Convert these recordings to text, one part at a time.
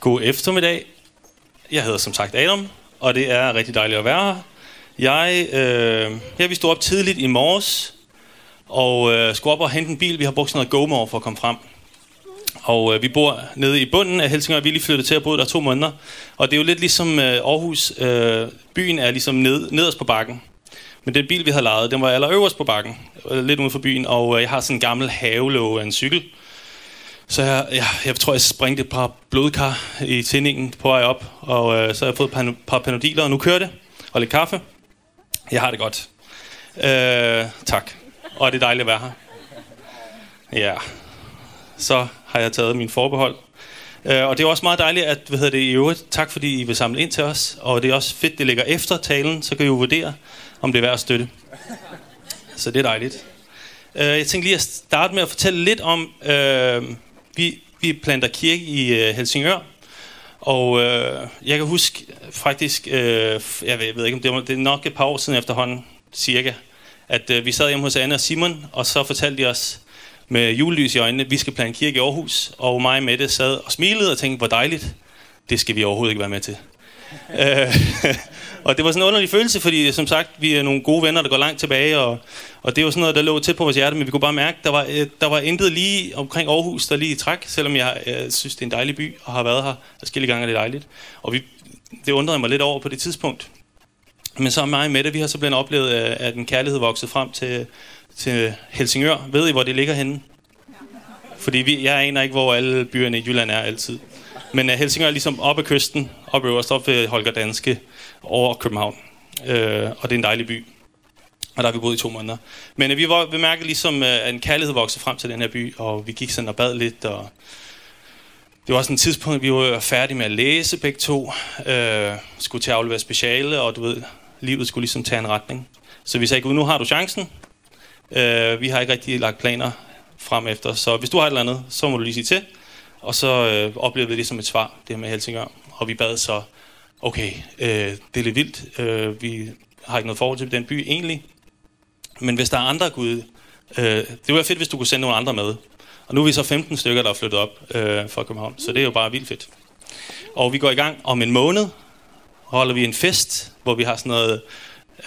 God eftermiddag. Jeg hedder som sagt Adam, og det er rigtig dejligt at være her. Jeg, øh, ja, vi stod op tidligt i morges, og øh, skulle op og hente en bil. Vi har brugt sådan noget GoMore for at komme frem. Og øh, vi bor nede i bunden af Helsingør. Vi er lige flyttet til at bo der to måneder. Og det er jo lidt ligesom øh, Aarhus. Øh, byen er ligesom ned, nederst på bakken. Men den bil, vi havde lejet, den var allerøverst på bakken. øh, Lidt uden for byen. Og øh, jeg har sådan en gammel havelåge af en cykel. Så jeg, jeg, jeg tror, jeg sprængte et par blodkar i tændingen på vej op. Og øh, så har jeg fået et par, par panodiler, og nu kører det. Og lidt kaffe. Jeg har det godt. Øh, tak. Og det er dejligt at være her. Ja. Så har jeg taget min forbehold. Øh, og det er også meget dejligt, at hvad hedder det i øvrigt, tak fordi I vil samle ind til os. Og det er også fedt, det ligger efter talen, så kan I jo vurdere, om det er værd at støtte. Så det er dejligt. Øh, jeg tænkte lige at starte med at fortælle lidt om, øh, vi, vi planter kirke i øh, Helsingør. Og øh, jeg kan huske faktisk, øh, jeg ved, jeg ved ikke, om det, var, det er nok et par år siden efterhånden, cirka, at øh, vi sad hjemme hos Anne og Simon, og så fortalte de os med julelys i øjnene, vi skal plante kirke i Aarhus. Og mig og Mette sad og smilede og tænkte, hvor dejligt, det skal vi overhovedet ikke være med til. Øh, og det var sådan en underlig følelse, fordi som sagt, vi er nogle gode venner, der går langt tilbage, og, og det var sådan noget, der lå tæt på vores hjerte, men vi kunne bare mærke, der var, øh, der var intet lige omkring Aarhus, der lige træk, selvom jeg jeg synes, det er en dejlig by, og har været her forskellige gange, og det er dejligt. Og vi, det undrede mig lidt over på det tidspunkt. Men så mig med det, vi har så blevet oplevet, øh, at en kærlighed voksede frem til, til Helsingør. Ved I, hvor det ligger henne? Fordi vi, jeg aner ikke, hvor alle byerne i Jylland er altid. Men uh, Helsingør er ligesom oppe ad kysten, oppe øverst, op ved Holger Danske, over København. Øh, og det er en dejlig by. Og der har vi boet i to måneder. Men øh, vi var bemærket ligesom, øh, at en kærlighed voksede frem til den her by, og vi gik sådan og bad lidt, og det var også et tidspunkt, vi var færdige med at læse begge to, øh, skulle til at aflevere speciale, og du ved, livet skulle ligesom tage en retning. Så vi sagde, Gud, nu har du chancen. Øh, vi har ikke rigtig lagt planer frem efter, så hvis du har et eller andet, så må du lige sige til. Og så øh, oplevede vi det som et svar, det her med Helsingør. Og vi bad så, okay, øh, det er lidt vildt, øh, vi har ikke noget forhold til den by egentlig. Men hvis der er andre Gud, øh, det ville være fedt, hvis du kunne sende nogle andre med. Og nu er vi så 15 stykker, der er flyttet op øh, fra København, så det er jo bare vildt fedt. Og vi går i gang om en måned, holder vi en fest, hvor vi har sådan noget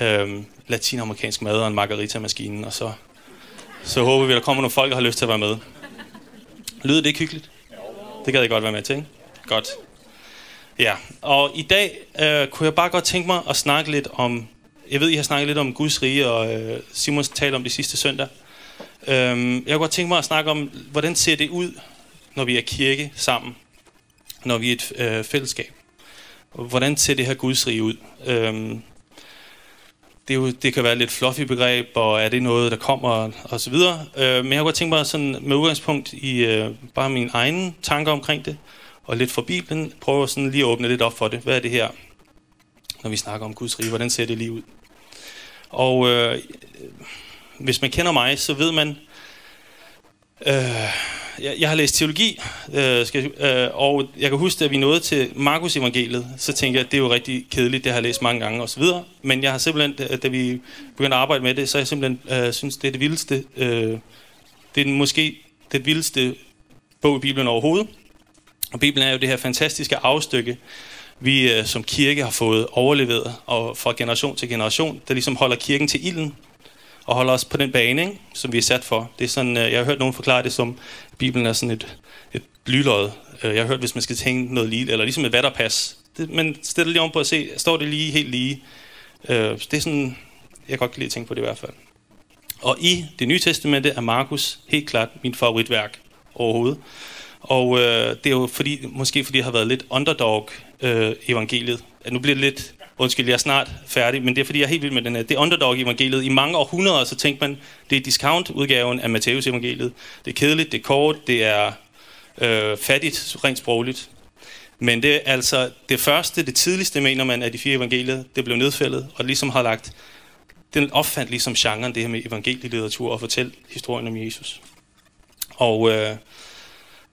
øh, latinamerikansk mad og en margarita-maskine, og så, så håber vi, at der kommer nogle folk, der har lyst til at være med. Lyder det ikke hyggeligt? Det gad jeg godt være med til, ikke? Godt. Ja, og i dag øh, kunne jeg bare godt tænke mig at snakke lidt om... Jeg ved, I har snakket lidt om Guds rige, og øh, Simon talte om det sidste søndag. Øhm, jeg kunne godt tænke mig at snakke om, hvordan ser det ud, når vi er kirke sammen? Når vi er et øh, fællesskab? Hvordan ser det her Guds rige ud? Øhm, det, er jo, det kan være et lidt fluffy begreb, og er det noget, der kommer, og så videre. Øh, men jeg kunne godt tænke mig sådan, med udgangspunkt i øh, bare mine egne tanker omkring det, og lidt fra Bibelen, prøver sådan lige at åbne lidt op for det. Hvad er det her, når vi snakker om Guds rige? Hvordan ser det lige ud? Og øh, hvis man kender mig, så ved man, øh, jeg, jeg har læst teologi, øh, skal, øh, og jeg kan huske, at vi nåede til Markus evangeliet, så tænkte jeg, at det er jo rigtig kedeligt, det har jeg læst mange gange osv. Men jeg har simpelthen, øh, da vi begyndte at arbejde med det, så har jeg simpelthen øh, synes, det er det vildeste, øh, det er måske det vildeste bog i Bibelen overhovedet. Og Bibelen er jo det her fantastiske afstykke, vi øh, som kirke har fået overleveret og fra generation til generation, der ligesom holder kirken til ilden og holder os på den bane, ikke? som vi er sat for. Det er sådan, øh, jeg har hørt nogen forklare det som, at Bibelen er sådan et, et blylod. Øh, jeg har hørt, hvis man skal tænke noget lige, eller ligesom et vatterpas. Det, men stiller lige om på at se, står det lige helt lige. Øh, det er sådan, jeg kan godt lide at tænke på det i hvert fald. Og i det nye testamente er Markus helt klart min favoritværk overhovedet. Og øh, det er jo fordi, måske fordi jeg har været lidt underdog øh, evangeliet. Nu bliver det lidt Undskyld, jeg er snart færdig, men det er fordi, jeg er helt vild med den her. Det er underdog-evangeliet. I mange århundreder, så tænkte man, det er discount-udgaven af Matteus evangeliet. Det er kedeligt, det er kort, det er øh, fattigt, rent sprogligt. Men det er altså det første, det tidligste, mener man, af de fire evangelier, det blev nedfældet, og ligesom har lagt, den opfandt ligesom genren, det her med evangelielitteratur, og fortælle historien om Jesus. Og øh,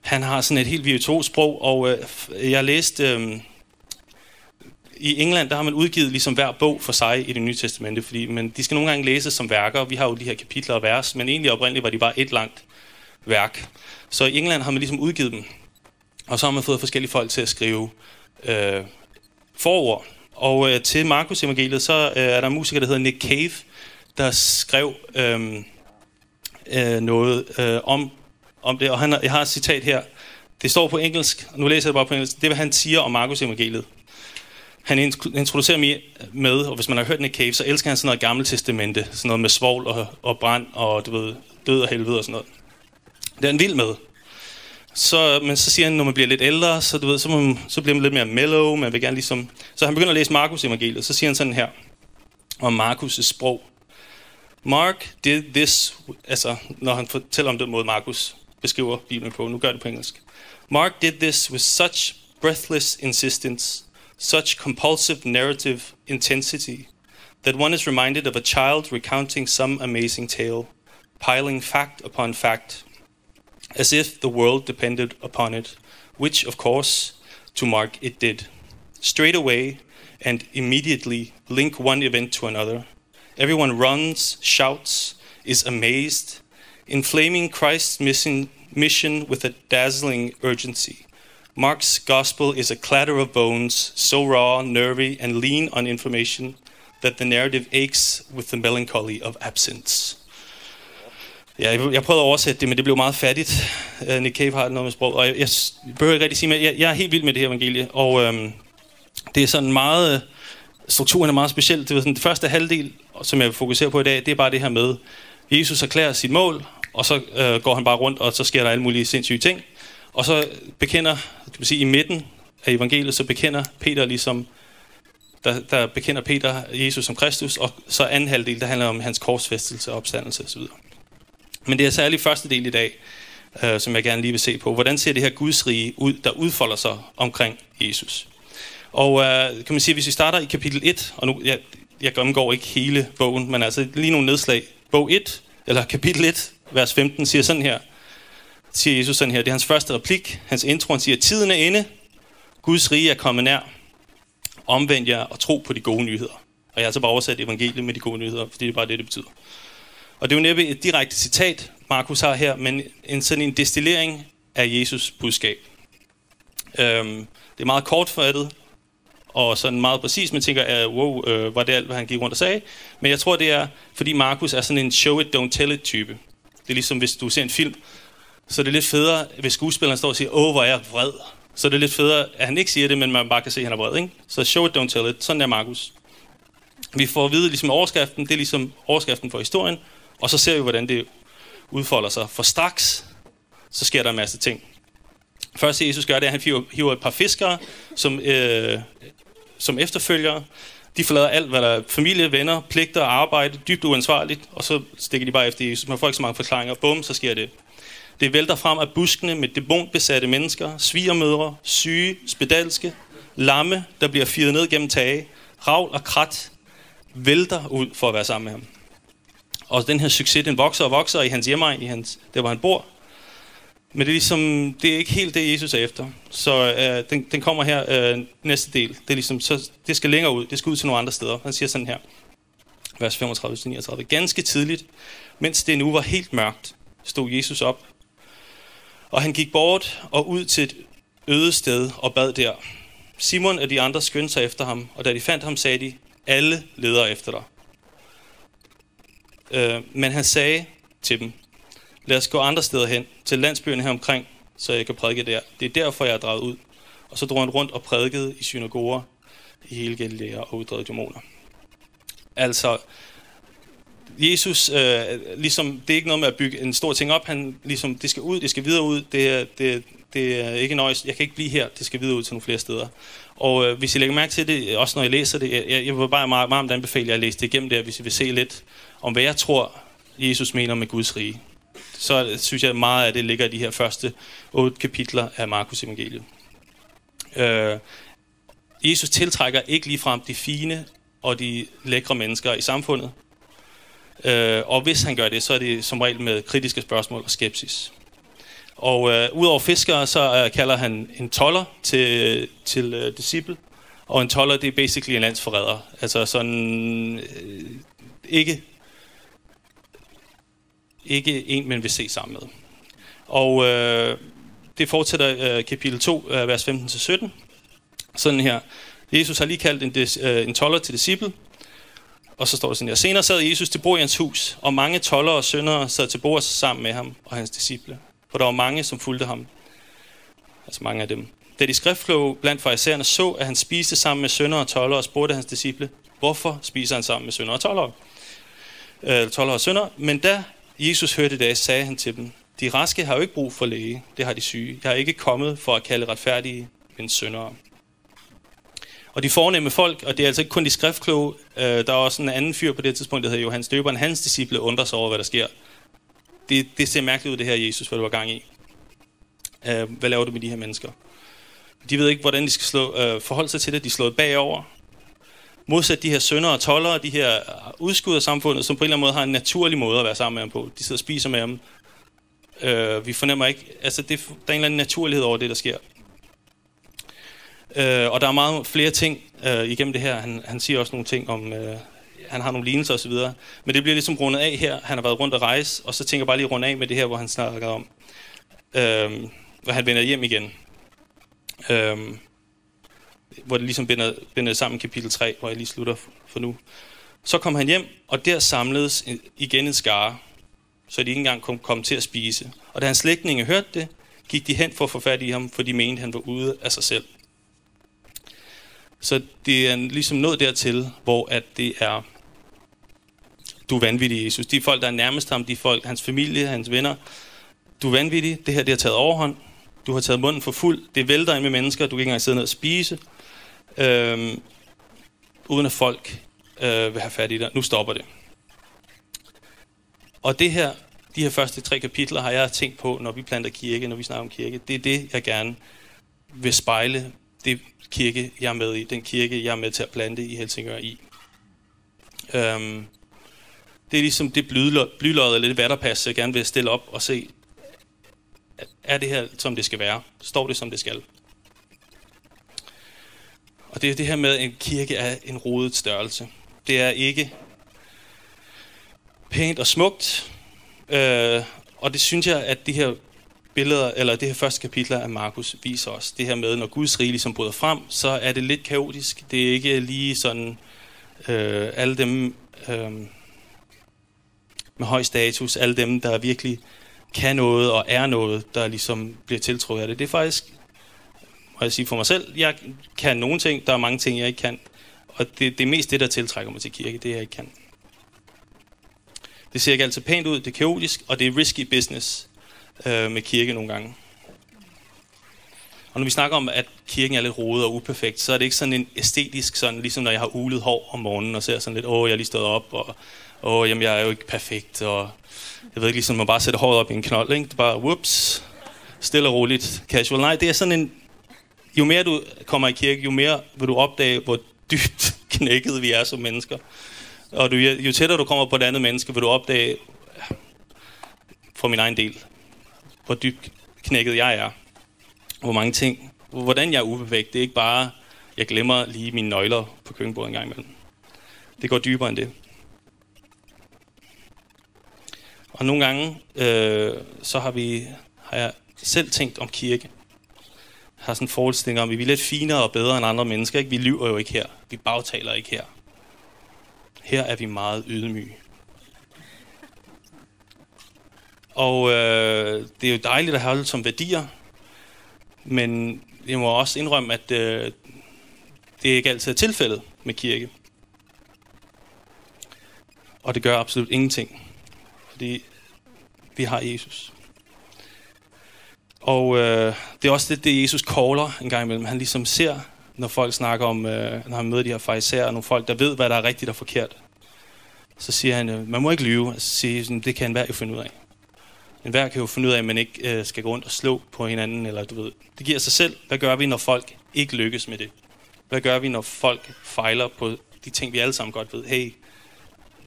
han har sådan et helt virtuos sprog, og øh, jeg læste... Øh, i England, der har man udgivet ligesom hver bog for sig i det nye testamente, fordi men de skal nogle gange læses som værker. Vi har jo de her kapitler og vers, men egentlig oprindeligt var de bare et langt værk. Så i England har man ligesom udgivet dem. Og så har man fået forskellige folk til at skrive øh, forord. Og øh, til Markus evangeliet, så øh, er der en musiker, der hedder Nick Cave, der skrev øh, øh, noget øh, om, om det. Og han, jeg har et citat her. Det står på engelsk. og Nu læser jeg det bare på engelsk. Det er, hvad han siger om Markus evangeliet. Han introducerer mig med, og hvis man har hørt Nick Cave, så elsker han sådan noget gamle testamente. Sådan noget med svovl og, og brand og du ved, død og helvede og sådan noget. Det er han vild med. Så, men så siger han, når man bliver lidt ældre, så, du ved, så, man, så bliver man lidt mere mellow, man vil gerne ligesom... Så han begynder at læse Markus evangeliet, så siger han sådan her, om Markus' sprog. Mark did this, altså når han fortæller om den måde, Markus beskriver Bibelen på, nu gør det på engelsk. Mark did this with such breathless insistence, such compulsive narrative intensity, that one is reminded of a child recounting some amazing tale, piling fact upon fact, as if the world depended upon it, which, of course, to Mark it did. Straight away and immediately link one event to another. Everyone runs, shouts, is amazed, inflaming Christ's mission, mission with a dazzling urgency. Mark's gospel is a clatter of bones, so raw, nervy, and lean on information that the narrative aches with the melancholy of absence. Ja, jeg, jeg prøvede at oversætte det, men det blev meget fattigt. Uh, Nick Cave har noget med sprog, og jeg, jeg behøver ikke rigtig sige mere. Jeg, jeg er helt vild med det her evangelie, og øhm, det er sådan meget... Strukturen er meget speciel. Det, var sådan, det første halvdel, som jeg vil fokusere på i dag, det er bare det her med, Jesus erklærer sit mål, og så øh, går han bare rundt, og så sker der alle mulige sindssyge ting. Og så bekender, kan man sige, i midten af evangeliet, så bekender Peter ligesom, der, der bekender Peter Jesus som Kristus, og så anden halvdel, der handler om hans korsfæstelse, opstandelse osv. Men det er særligt første del i dag, øh, som jeg gerne lige vil se på. Hvordan ser det her Guds rige ud, der udfolder sig omkring Jesus? Og øh, kan man sige, hvis vi starter i kapitel 1, og nu, jeg, jeg gennemgår ikke hele bogen, men altså lige nogle nedslag. Bog 1, eller kapitel 1, vers 15, siger sådan her, siger Jesus sådan her, det er hans første replik, hans intro, han siger, tiden er inde, Guds rige er kommet nær, omvend jer og tro på de gode nyheder. Og jeg har altså bare oversat evangeliet med de gode nyheder, fordi det er bare det, det betyder. Og det er jo næppe et direkte citat, Markus har her, men en sådan en destillering af Jesus budskab. Øhm, det er meget kortfattet, og sådan meget præcis, man tænker, at wow, øh, var det alt, hvad han gik rundt og sagde? Men jeg tror, det er, fordi Markus er sådan en show it, don't tell it type. Det er ligesom, hvis du ser en film, så er det lidt federe, hvis skuespilleren står og siger, åh, hvor er jeg vred. Så er det lidt federe, at han ikke siger det, men man bare kan se, at han er vred. Ikke? Så show it, don't tell it. Sådan er Markus. Vi får at vide ligesom overskriften, det er ligesom overskriften for historien, og så ser vi, hvordan det udfolder sig. For straks, så sker der en masse ting. Først Jesus gør det, at han hiver et par fiskere, som, øh, som efterfølgere, de forlader alt, hvad der er familie, venner, pligter og arbejde, dybt uansvarligt, og så stikker de bare efter Jesus. Man får ikke så mange forklaringer. Bum, så sker det. Det vælter frem af buskene med dæmonbesatte mennesker, svigermødre, syge, spedalske, lamme, der bliver firet ned gennem tage, ravl og krat, vælter ud for at være sammen med ham. Og den her succes, den vokser og vokser i hans hjemmeegn, i hans, der hvor han bor. Men det er ligesom, det er ikke helt det, Jesus er efter. Så øh, den, den kommer her øh, næste del. Det er ligesom, så det skal længere ud. Det skal ud til nogle andre steder. Han siger sådan her, vers 35-39. Ganske tidligt, mens det nu var helt mørkt, stod Jesus op. Og han gik bort og ud til et øde sted og bad der. Simon og de andre skyndte sig efter ham, og da de fandt ham, sagde de, alle leder efter dig. Øh, men han sagde til dem, lad os gå andre steder hen, til landsbyerne her omkring, så jeg kan prædike der. Det er derfor, jeg er draget ud. Og så drog han rundt og prædikede i synagoger i hele Galilea og uddrevet dæmoner. Altså, Jesus, øh, ligesom, det er ikke noget med at bygge en stor ting op. Han, ligesom, det skal ud, det skal videre ud. Det det, det er ikke nøjes. Jeg kan ikke blive her. Det skal videre ud til nogle flere steder. Og øh, hvis I lægger mærke til det, også når I læser det, jeg, jeg vil bare meget, meget anbefale jer at læse det igennem der, hvis I vil se lidt om, hvad jeg tror, Jesus mener med Guds rige. Så synes jeg meget af det ligger i de her første otte kapitler af Markus evangeliet. Øh, Jesus tiltrækker ikke ligefrem de fine og de lækre mennesker i samfundet. Øh, og hvis han gør det, så er det som regel med kritiske spørgsmål og skepsis. Og øh, udover fiskere, så øh, kalder han en toller til, til øh, disciple. Og en toller, det er basically en landsforræder. Altså sådan, øh, ikke, ikke en, man vil se sammen med. Og øh, det fortsætter øh, kapitel 2, øh, vers 15-17. Sådan her. Jesus har lige kaldt en, øh, en toller til disciple, og så står der sådan her. Senere sad Jesus til bord i hans hus, og mange toller og syndere sad til bord sammen med ham og hans disciple. For der var mange, som fulgte ham. Altså mange af dem. Da de skriftkloge blandt farisæerne så, at han spiste sammen med syndere og toller, og spurgte hans disciple, hvorfor spiser han sammen med syndere og toller? Øh, toller og syndere. Men da Jesus hørte det, sagde han til dem, de raske har jo ikke brug for læge, det har de syge. Jeg er ikke kommet for at kalde retfærdige, men syndere. Og de fornemme folk, og det er altså ikke kun de skriftkloge, øh, der er også en anden fyr på det tidspunkt, der hedder Johannes Døberen, hans disciple undrer sig over, hvad der sker. Det, det ser mærkeligt ud, det her Jesus, hvad du var gang i. Øh, hvad laver du med de her mennesker? De ved ikke, hvordan de skal slå, øh, forholde sig til det. De er slået bagover. Modsat de her sønder og toller, de her udskud af samfundet, som på en eller anden måde har en naturlig måde at være sammen med ham på. De sidder og spiser med ham. Øh, vi fornemmer ikke, altså det, der er en eller anden naturlighed over det, der sker. Øh, og der er meget flere ting øh, igennem det her. Han, han siger også nogle ting om, øh, han har nogle lignelser osv. Men det bliver ligesom rundet af her. Han har været rundt og rejse, og så tænker jeg bare lige rundt af med det her, hvor han snakker om, øh, hvor han vender hjem igen. Øh, hvor det ligesom binder, binder sammen kapitel 3, hvor jeg lige slutter for nu. Så kom han hjem, og der samledes igen en skare, så de ikke engang kom, kom til at spise. Og da hans slægtninge hørte det, gik de hen for at få fat i ham, for de mente, han var ude af sig selv. Så det er ligesom nået dertil, hvor at det er, du er vanvittig, Jesus. De folk, der er nærmest ham, de folk, hans familie, hans venner, du er vanvittig, det her det har taget overhånd, du har taget munden for fuld, det vælter ind med mennesker, du kan ikke engang sidde ned og spise, øhm, uden at folk øh, vil have fat i dig. Nu stopper det. Og det her, de her første tre kapitler har jeg tænkt på, når vi planter kirke, når vi snakker om kirke. Det er det, jeg gerne vil spejle det kirke, jeg er med i, den kirke, jeg er med til at plante i Helsingør i. Øhm, det er ligesom det blylod eller det vatterpas, jeg gerne vil stille op og se, er det her, som det skal være? Står det, som det skal? Og det er det her med, at en kirke er en rodet størrelse. Det er ikke pænt og smukt, øh, og det synes jeg, at de her billeder, eller det her første kapitel af Markus viser os. Det her med, når Guds rige ligesom bryder frem, så er det lidt kaotisk. Det er ikke lige sådan, øh, alle dem øh, med høj status, alle dem, der virkelig kan noget og er noget, der ligesom bliver tiltrukket af det. Det er faktisk, må jeg sige for mig selv, jeg kan nogle ting, der er mange ting, jeg ikke kan. Og det, det er mest det, der tiltrækker mig til kirke, det jeg ikke kan. Det ser ikke altid pænt ud, det er kaotisk, og det er risky business øh, med kirke nogle gange. Og når vi snakker om, at kirken er lidt rodet og uperfekt, så er det ikke sådan en æstetisk, sådan, ligesom når jeg har ulet hår om morgenen og ser sådan lidt, åh, jeg er lige stået op, og åh, jamen, jeg er jo ikke perfekt, og jeg ved ikke, ligesom man bare sætter håret op i en knold, ikke? Det er bare, whoops, stille og roligt, casual. Nej, det er sådan en, jo mere du kommer i kirke, jo mere vil du opdage, hvor dybt knækket vi er som mennesker. Og du, jo tættere du kommer på et andet menneske, vil du opdage, for min egen del, hvor dybt knækket jeg er. Hvor mange ting, hvordan jeg er ubevægt. Det er ikke bare, jeg glemmer lige mine nøgler på køkkenbordet en gang imellem. Det går dybere end det. Og nogle gange, øh, så har, vi, har jeg selv tænkt om kirke. Har sådan en forestilling om, at vi er lidt finere og bedre end andre mennesker. Ikke? Vi lyver jo ikke her. Vi bagtaler ikke her. Her er vi meget ydmyge. Og øh, det er jo dejligt at have det som værdier, men jeg må også indrømme, at øh, det er ikke altid er tilfældet med kirke. Og det gør absolut ingenting, fordi vi har Jesus. Og øh, det er også det, det Jesus caller en gang imellem. Han ligesom ser, når folk snakker om, øh, når han møder de her farisæer, nogle folk, der ved, hvad der er rigtigt og forkert. Så siger han, øh, man må ikke lyve. Altså, sige, det kan enhver jo finde ud af. Enhver kan jo finde ud af, at man ikke øh, skal gå rundt og slå på hinanden, eller du ved. Det giver sig selv. Hvad gør vi, når folk ikke lykkes med det? Hvad gør vi, når folk fejler på de ting, vi alle sammen godt ved? Hey,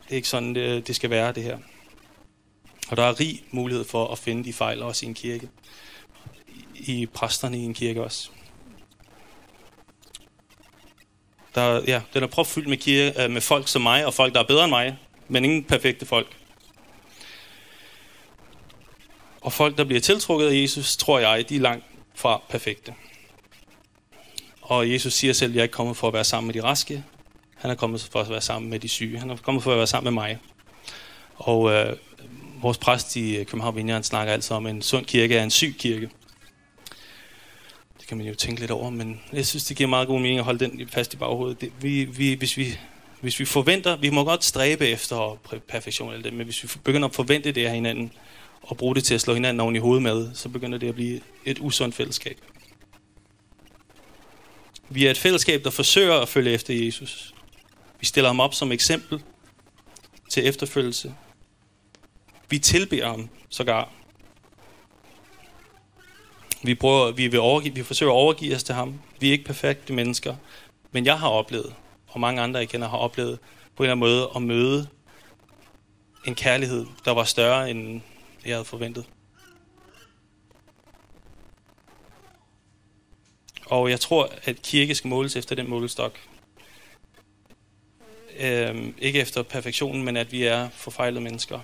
det er ikke sådan, det, det skal være, det her. Og der er rig mulighed for at finde de fejl også i en kirke. I præsterne i en kirke også. Der, ja, den er propfyldt med, kirke, øh, med folk som mig, og folk, der er bedre end mig, men ingen perfekte folk. Og folk, der bliver tiltrukket af Jesus, tror jeg, de er langt fra perfekte. Og Jesus siger selv, at jeg er ikke kommet for at være sammen med de raske. Han er kommet for at være sammen med de syge. Han er kommet for at være sammen med mig. Og øh, vores præst i København Vineyard snakker altså om, at en sund kirke er en syg kirke. Det kan man jo tænke lidt over, men jeg synes, det giver meget god mening at holde den fast i baghovedet. Det, vi, vi, hvis, vi, hvis vi forventer, vi må godt stræbe efter perfektion, eller det, men hvis vi begynder at forvente det af hinanden, og bruge det til at slå hinanden oven i hovedet med, så begynder det at blive et usundt fællesskab. Vi er et fællesskab, der forsøger at følge efter Jesus. Vi stiller ham op som eksempel til efterfølgelse. Vi tilbeder ham sågar. Vi, prøver, vi, vil overgive, vi forsøger at overgive os til ham. Vi er ikke perfekte mennesker. Men jeg har oplevet, og mange andre jeg kender har oplevet, på en eller anden måde at møde en kærlighed, der var større end jeg havde forventet. Og jeg tror, at kirke skal måles efter den målestok. Øhm, ikke efter perfektionen, men at vi er forfejlede mennesker.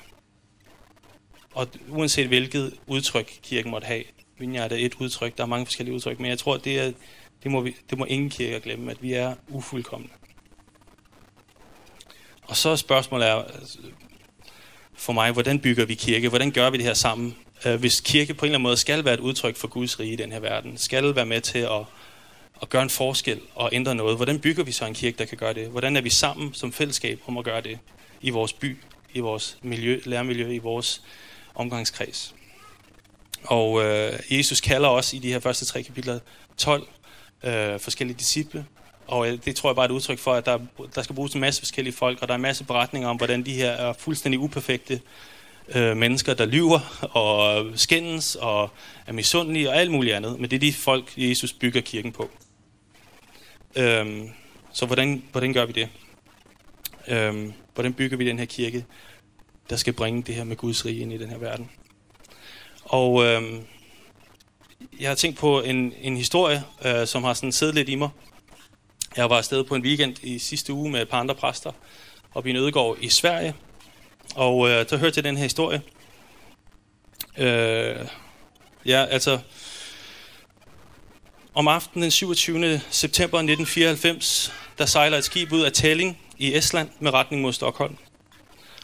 Og uanset hvilket udtryk kirken måtte have, Vineyard er et udtryk, der er mange forskellige udtryk, men jeg tror, det, er, det, må, vi, det må ingen kirke glemme, at vi er ufuldkommende. Og så spørgsmålet er, altså, for mig, hvordan bygger vi kirke? Hvordan gør vi det her sammen? Øh, hvis kirke på en eller anden måde skal være et udtryk for Guds rige i den her verden, skal være med til at, at gøre en forskel og ændre noget, hvordan bygger vi så en kirke, der kan gøre det? Hvordan er vi sammen som fællesskab om at gøre det i vores by, i vores miljø, læremiljø, i vores omgangskreds? Og øh, Jesus kalder os i de her første tre kapitler 12 øh, forskellige disciple, og øh, det tror jeg bare er et udtryk for, at der, der skal bruges en masse forskellige folk, og der er en masse beretninger om, hvordan de her er fuldstændig uperfekte øh, mennesker, der lyver og skændes og er misundelige og alt muligt andet. Men det er de folk, Jesus bygger kirken på. Øhm, så hvordan, hvordan gør vi det? Øhm, hvordan bygger vi den her kirke, der skal bringe det her med Guds rige ind i den her verden? Og øh, jeg har tænkt på en, en historie, øh, som har sådan siddet lidt i mig. Jeg var afsted på en weekend i sidste uge med et par andre præster op i en ødegård i Sverige. Og øh, så hørte jeg den her historie. Øh, ja, altså... Om aftenen den 27. september 1994, der sejler et skib ud af Tallinn i Estland med retning mod Stockholm.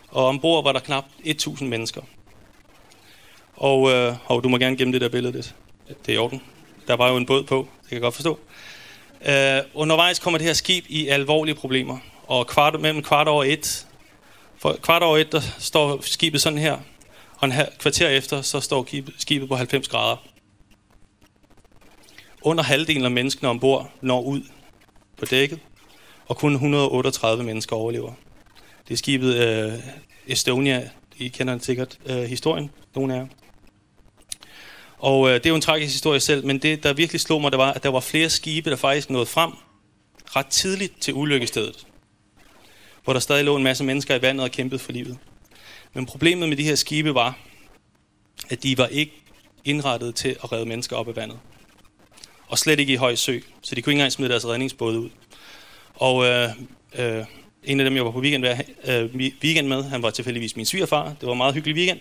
Og ombord var der knap 1000 mennesker. Og, øh, og du må gerne gemme det der billede lidt. Det er i orden. Der var jo en båd på, det kan jeg godt forstå. Øh, undervejs kommer det her skib i alvorlige problemer. Og kvart, mellem kvart over et, for kvart over et, der står skibet sådan her. Og en her, kvarter efter, så står skibet på 90 grader. Under halvdelen af menneskene ombord når ud på dækket, og kun 138 mennesker overlever. Det er skibet øh, Estonia. I kender sikkert øh, historien, nogle af jer. Og øh, det er jo en tragisk historie selv, men det, der virkelig slog mig, det var, at der var flere skibe, der faktisk nåede frem ret tidligt til ulykkestedet. Hvor der stadig lå en masse mennesker i vandet og kæmpede for livet. Men problemet med de her skibe var, at de var ikke indrettet til at redde mennesker op af vandet. Og slet ikke i høj sø, så de kunne ikke engang smide deres redningsbåde ud. Og øh, øh, en af dem, jeg var på weekend med, øh, weekend med, han var tilfældigvis min svigerfar. Det var en meget hyggelig weekend.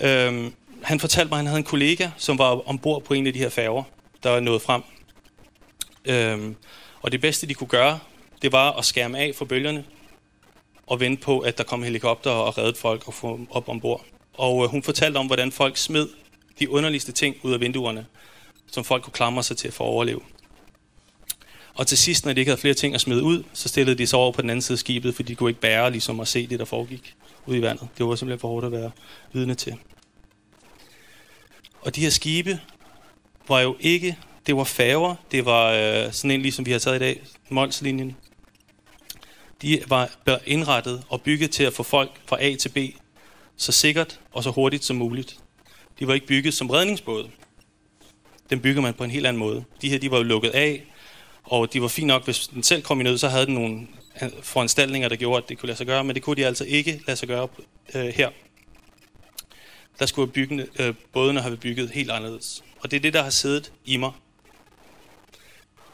Øh, han fortalte mig, at han havde en kollega, som var ombord på en af de her færger, der var nået frem. Øhm, og det bedste, de kunne gøre, det var at skærme af for bølgerne og vente på, at der kom helikopter og reddede folk og få dem op ombord. Og øh, hun fortalte om, hvordan folk smed de underligste ting ud af vinduerne, som folk kunne klamre sig til for at overleve. Og til sidst, når de ikke havde flere ting at smide ud, så stillede de sig over på den anden side af skibet, fordi de kunne ikke bære ligesom at se det, der foregik ude i vandet. Det var simpelthen for hårdt at være vidne til. Og de her skibe var jo ikke, det var færger, det var øh, sådan en ligesom vi har taget i dag, Molslinjen. De var indrettet og bygget til at få folk fra A til B så sikkert og så hurtigt som muligt. De var ikke bygget som redningsbåde. Den bygger man på en helt anden måde. De her, de var jo lukket af, og de var fint nok, hvis den selv kom i nød, så havde den nogle øh, foranstaltninger, der gjorde, at det kunne lade sig gøre, men det kunne de altså ikke lade sig gøre øh, her der skulle byggene, øh, bådene have bygget helt anderledes. Og det er det, der har siddet i mig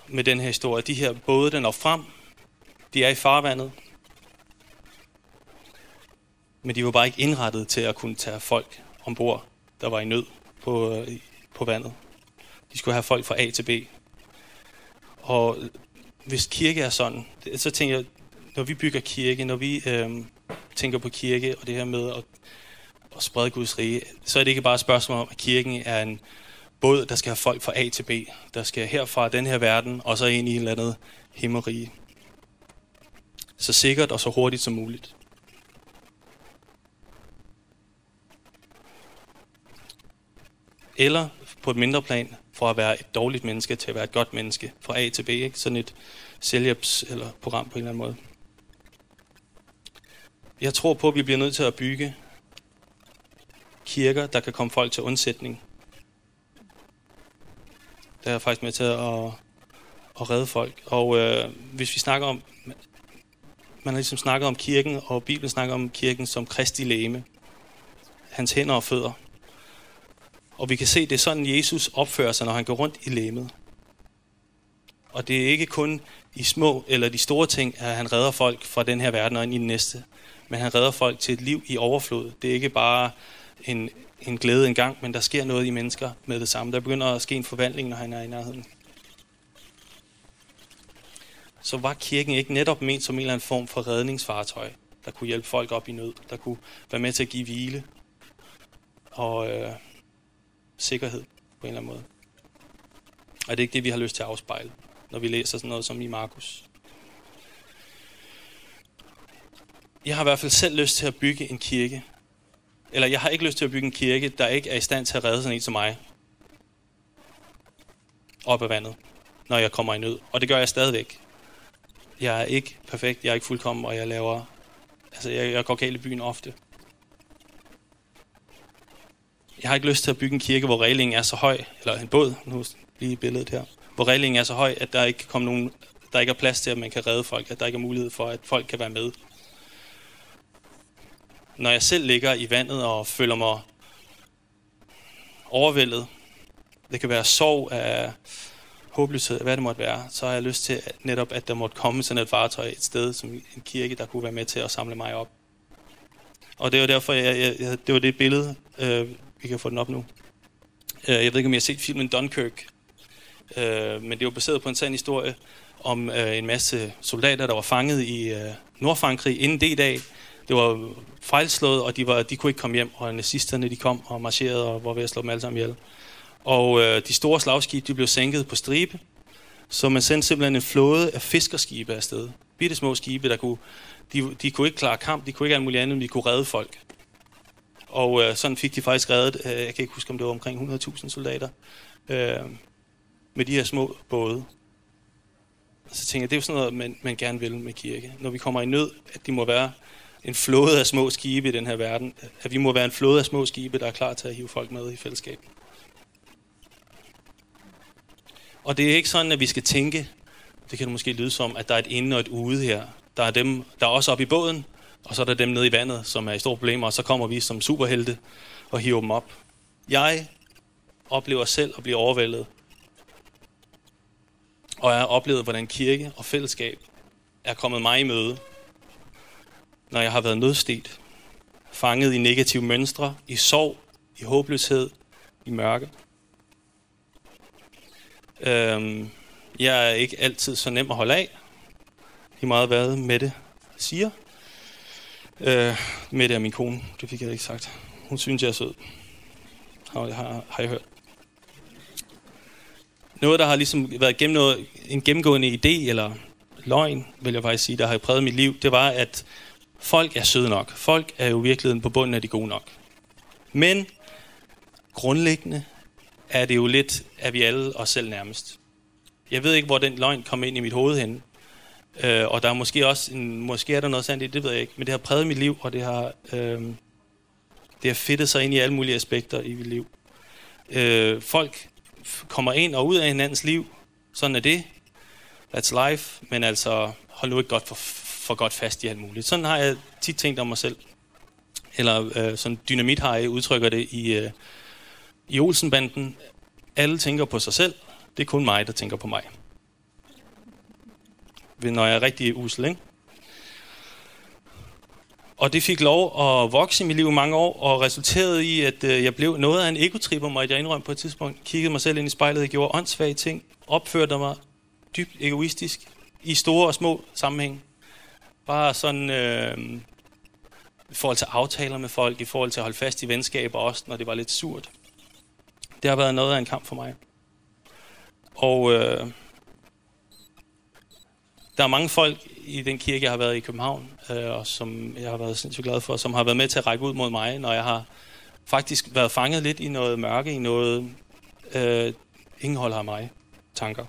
med den her historie. De her både, der når frem, de er i farvandet, men de var bare ikke indrettet til at kunne tage folk ombord der var i nød på, øh, på vandet. De skulle have folk fra A til B. Og hvis kirke er sådan, så tænker jeg, når vi bygger kirke, når vi øh, tænker på kirke og det her med at, at sprede Guds rige, så er det ikke bare et spørgsmål om, at kirken er en båd, der skal have folk fra A til B, der skal herfra den her verden, og så ind i et eller andet himmerige. Så sikkert og så hurtigt som muligt. Eller på et mindre plan, fra at være et dårligt menneske til at være et godt menneske, fra A til B, ikke? sådan et selvhjælps- eller program på en eller anden måde. Jeg tror på, at vi bliver nødt til at bygge kirker, der kan komme folk til undsætning. Der er faktisk med til at, at redde folk. Og øh, hvis vi snakker om, man har ligesom snakket om kirken, og Bibelen snakker om kirken som Kristi læme. Hans hænder og fødder. Og vi kan se, det er sådan, Jesus opfører sig, når han går rundt i læmet. Og det er ikke kun i små eller de store ting, at han redder folk fra den her verden og ind i den næste. Men han redder folk til et liv i overflod. Det er ikke bare en, en glæde engang, men der sker noget i mennesker med det samme. Der begynder at ske en forvandling, når han er i nærheden. Så var kirken ikke netop ment som en eller anden form for redningsfartøj, der kunne hjælpe folk op i nød, der kunne være med til at give hvile og øh, sikkerhed på en eller anden måde. Og det er ikke det, vi har lyst til at afspejle, når vi læser sådan noget som i Markus. Jeg har i hvert fald selv lyst til at bygge en kirke. Eller jeg har ikke lyst til at bygge en kirke, der ikke er i stand til at redde sådan en som mig. Op af vandet, når jeg kommer i nød. Og det gør jeg stadigvæk. Jeg er ikke perfekt, jeg er ikke fuldkommen, og jeg laver... Altså, jeg, jeg går galt i byen ofte. Jeg har ikke lyst til at bygge en kirke, hvor reglingen er så høj, eller en båd, nu lige billedet her, hvor reglingen er så høj, at der ikke kan komme nogen, der ikke er plads til, at man kan redde folk, at der ikke er mulighed for, at folk kan være med. Når jeg selv ligger i vandet og føler mig overvældet, det kan være sorg af håbløshed, hvad det måtte være, så har jeg lyst til at netop, at der måtte komme sådan et fartøj et sted, som en kirke, der kunne være med til at samle mig op. Og det var derfor, jeg, jeg, jeg det var det billede, øh, vi kan få den op nu. Øh, jeg ved ikke, om I har set filmen Dunkirk, øh, men det var baseret på en sand historie om øh, en masse soldater, der var fanget i øh, Nordfrankrig inden D-dag. Det var fejlslået, og de, var, de kunne ikke komme hjem, og nazisterne de kom og marcherede og var ved at slå dem alle sammen ihjel. Og øh, de store slagskibe de blev sænket på stribe, så man sendte simpelthen en flåde af fiskerskibe afsted. Bitte små skibe, der kunne, de, de kunne ikke klare kamp, de kunne ikke alt muligt andet, men de kunne redde folk. Og øh, sådan fik de faktisk reddet, øh, jeg kan ikke huske, om det var omkring 100.000 soldater, øh, med de her små både. Så tænker jeg, det er jo sådan noget, man, man gerne vil med kirke. Når vi kommer i nød, at de må være en flåde af små skibe i den her verden. At vi må være en flåde af små skibe, der er klar til at hive folk med i fællesskab. Og det er ikke sådan, at vi skal tænke, det kan det måske lyde som, at der er et inde og et ude her. Der er dem, der er også oppe i båden, og så er der dem nede i vandet, som er i store problemer, og så kommer vi som superhelte og hiver dem op. Jeg oplever selv at blive overvældet. Og jeg har oplevet, hvordan kirke og fællesskab er kommet mig i møde, når jeg har været nødstedt, fanget i negative mønstre, i sorg, i håbløshed, i mørke. Øhm, jeg er ikke altid så nem at holde af. i meget hvad Mette siger. Øh, Mette er min kone, det fik jeg ikke sagt. Hun synes, jeg er sød. Har, har, har jeg hørt. Noget, der har ligesom været gennem noget, en gennemgående idé, eller løgn, vil jeg faktisk sige, der har præget mit liv, det var, at folk er søde nok. Folk er jo i virkeligheden på bunden af de gode nok. Men grundlæggende er det jo lidt, at vi alle os selv nærmest. Jeg ved ikke, hvor den løgn kom ind i mit hoved hen. Øh, og der er måske også, en, måske er der noget sandt i det, ved jeg ikke. Men det har præget mit liv, og det har, øh, det har fedtet sig ind i alle mulige aspekter i mit liv. Øh, folk kommer ind og ud af hinandens liv. Sådan er det. That's life. Men altså, hold nu ikke godt for, for godt fast i alt muligt. Sådan har jeg tit tænkt om mig selv. Eller øh, sådan dynamit har jeg udtrykker det i, øh, i Olsenbanden. Alle tænker på sig selv. Det er kun mig, der tænker på mig. Når jeg er rigtig usel, ikke? Og det fik lov at vokse i mit liv i mange år, og resulterede i, at øh, jeg blev noget af en egotripper, mig, jeg indrømme på et tidspunkt. Kiggede mig selv ind i spejlet og gjorde åndssvage ting. Opførte mig dybt egoistisk i store og små sammenhæng. Bare sådan øh, i forhold til aftaler med folk, i forhold til at holde fast i venskaber også, når det var lidt surt. Det har været noget af en kamp for mig. Og øh, der er mange folk i den kirke, jeg har været i København, øh, og som jeg har været sindssygt glad for, som har været med til at række ud mod mig, når jeg har faktisk været fanget lidt i noget mørke, i noget øh, ingen holder af mig tanker.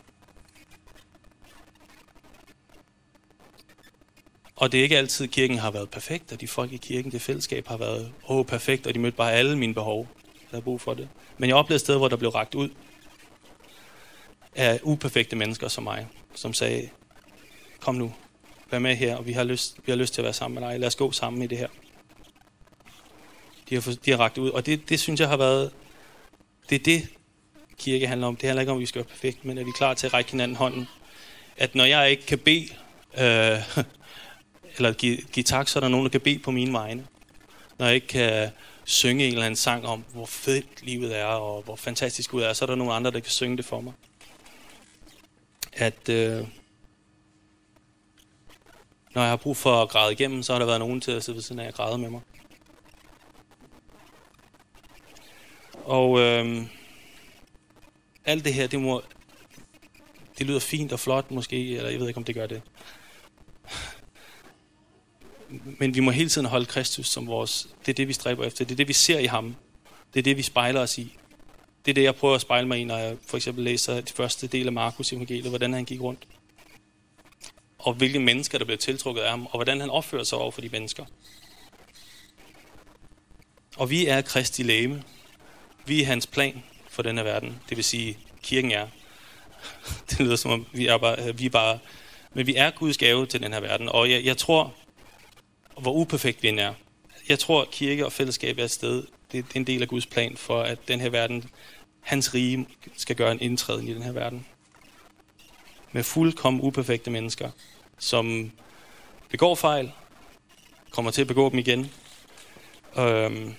Og det er ikke altid, at kirken har været perfekt, og de folk i kirken, det fællesskab har været åh, perfekt, og de mødte bare alle mine behov, der er brug for det. Men jeg oplevede et sted, hvor der blev ragt ud af uperfekte mennesker som mig, som sagde, kom nu, vær med her, og vi har lyst, vi har lyst til at være sammen med dig. Lad os gå sammen i det her. De har, de har ragt ud, og det, det synes jeg har været, det er det, kirke handler om. Det handler ikke om, at vi skal være perfekt, men at vi er klar til at række hinanden hånden. At når jeg ikke kan bede, øh, eller give, give tak, så er der nogen, der kan bede på mine vegne. Når jeg ikke kan synge en eller anden sang om, hvor fedt livet er, og hvor fantastisk Gud er, så er der nogle andre, der kan synge det for mig. At øh, når jeg har brug for at græde igennem, så har der været nogen til at sidde ved siden af og græde med mig. Og øh, alt det her, det må, det lyder fint og flot måske, eller jeg ved ikke, om det gør det. Men vi må hele tiden holde Kristus som vores, det er det, vi stræber efter. Det er det, vi ser i ham. Det er det, vi spejler os i. Det er det, jeg prøver at spejle mig i, når jeg for eksempel læser de første del af Markus evangeliet, hvordan han gik rundt og hvilke mennesker, der bliver tiltrukket af ham, og hvordan han opfører sig over for de mennesker. Og vi er Kristi læme. Vi er hans plan for denne verden. Det vil sige, kirken er. Det lyder som om, vi er bare, vi er bare men vi er Guds gave til den her verden. Og jeg, jeg tror, hvor uperfekt vi end er, jeg tror, kirke og fællesskab er et sted, det, det er en del af Guds plan for, at den her verden, hans rige, skal gøre en indtræden i den her verden. Med fuldkommen uperfekte mennesker, som begår fejl, kommer til at begå dem igen. Øhm,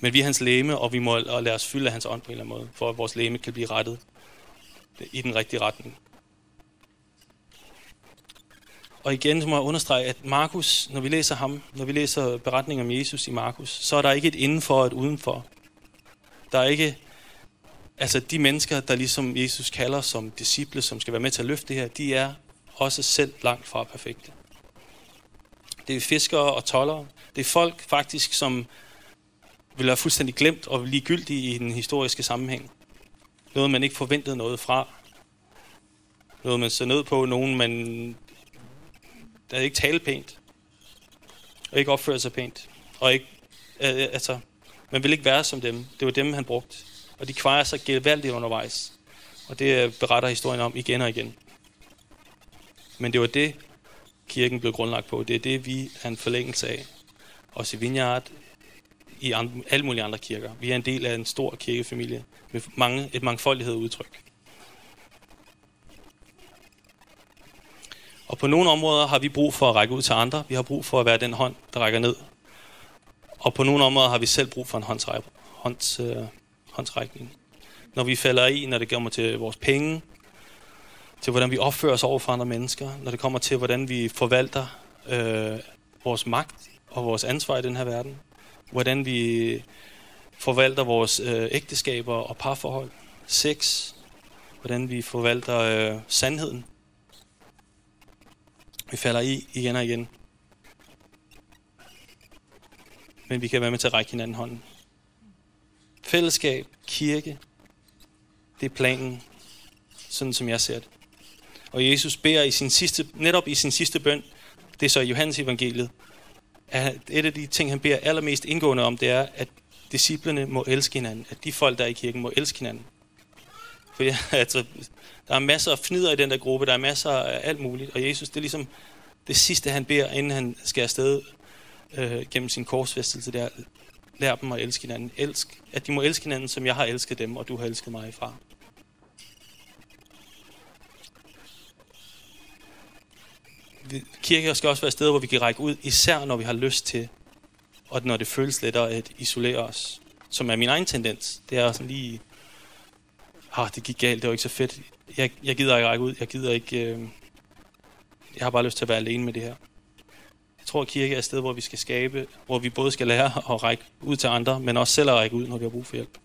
men vi er hans læme, og vi må lade os fylde af hans ånd på en eller anden måde, for at vores læme kan blive rettet i den rigtige retning. Og igen må jeg understrege, at Markus, når vi læser ham, når vi læser beretningen om Jesus i Markus, så er der ikke et indenfor og et udenfor. Der er ikke, altså de mennesker, der ligesom Jesus kalder som disciple, som skal være med til at løfte det her, de er også selv langt fra perfekte. Det er fiskere og tollere. Det er folk faktisk, som vil være fuldstændig glemt og ligegyldige i den historiske sammenhæng. Noget, man ikke forventede noget fra. Noget, man ser ned på. Nogen, man der ikke tale pænt. Og ikke opføre sig pænt. Og ikke, øh, øh, altså, man vil ikke være som dem. Det var dem, han brugte. Og de kvarer sig gevaldigt undervejs. Og det øh, beretter historien om igen og igen. Men det var det, kirken blev grundlagt på. Det er det, vi er en forlængelse af. Også i Vineyard, i andre, alle mulige andre kirker. Vi er en del af en stor kirkefamilie med mange, et mangfoldighed udtryk. Og på nogle områder har vi brug for at række ud til andre. Vi har brug for at være den hånd, der rækker ned. Og på nogle områder har vi selv brug for en håndsræk, hånds, øh, håndsrækning. Når vi falder i, når det kommer til vores penge, til hvordan vi opfører os over for andre mennesker, når det kommer til, hvordan vi forvalter øh, vores magt og vores ansvar i den her verden, hvordan vi forvalter vores øh, ægteskaber og parforhold, sex, hvordan vi forvalter øh, sandheden. Vi falder i igen og igen. Men vi kan være med til at række hinanden hånden. Fællesskab, kirke, det er planen, sådan som jeg ser det. Og Jesus beder i sin sidste, netop i sin sidste bøn, det er så Johannes evangeliet, at et af de ting, han beder allermest indgående om, det er, at disciplene må elske hinanden. At de folk, der er i kirken, må elske hinanden. For ja, altså, der er masser af fnider i den der gruppe, der er masser af alt muligt. Og Jesus, det er ligesom det sidste, han beder, inden han skal afsted øh, gennem sin korsfæstelse, der lær dem at elske hinanden. Elsk, at de må elske hinanden, som jeg har elsket dem, og du har elsket mig, far. kirke skal også være et sted, hvor vi kan række ud, især når vi har lyst til, og når det føles lettere at isolere os. Som er min egen tendens. Det er sådan lige, ah, det gik galt, det var ikke så fedt. Jeg, jeg gider ikke række ud, jeg gider ikke, øh, jeg har bare lyst til at være alene med det her. Jeg tror, at kirke er et sted, hvor vi skal skabe, hvor vi både skal lære at række ud til andre, men også selv at række ud, når vi har brug for hjælp.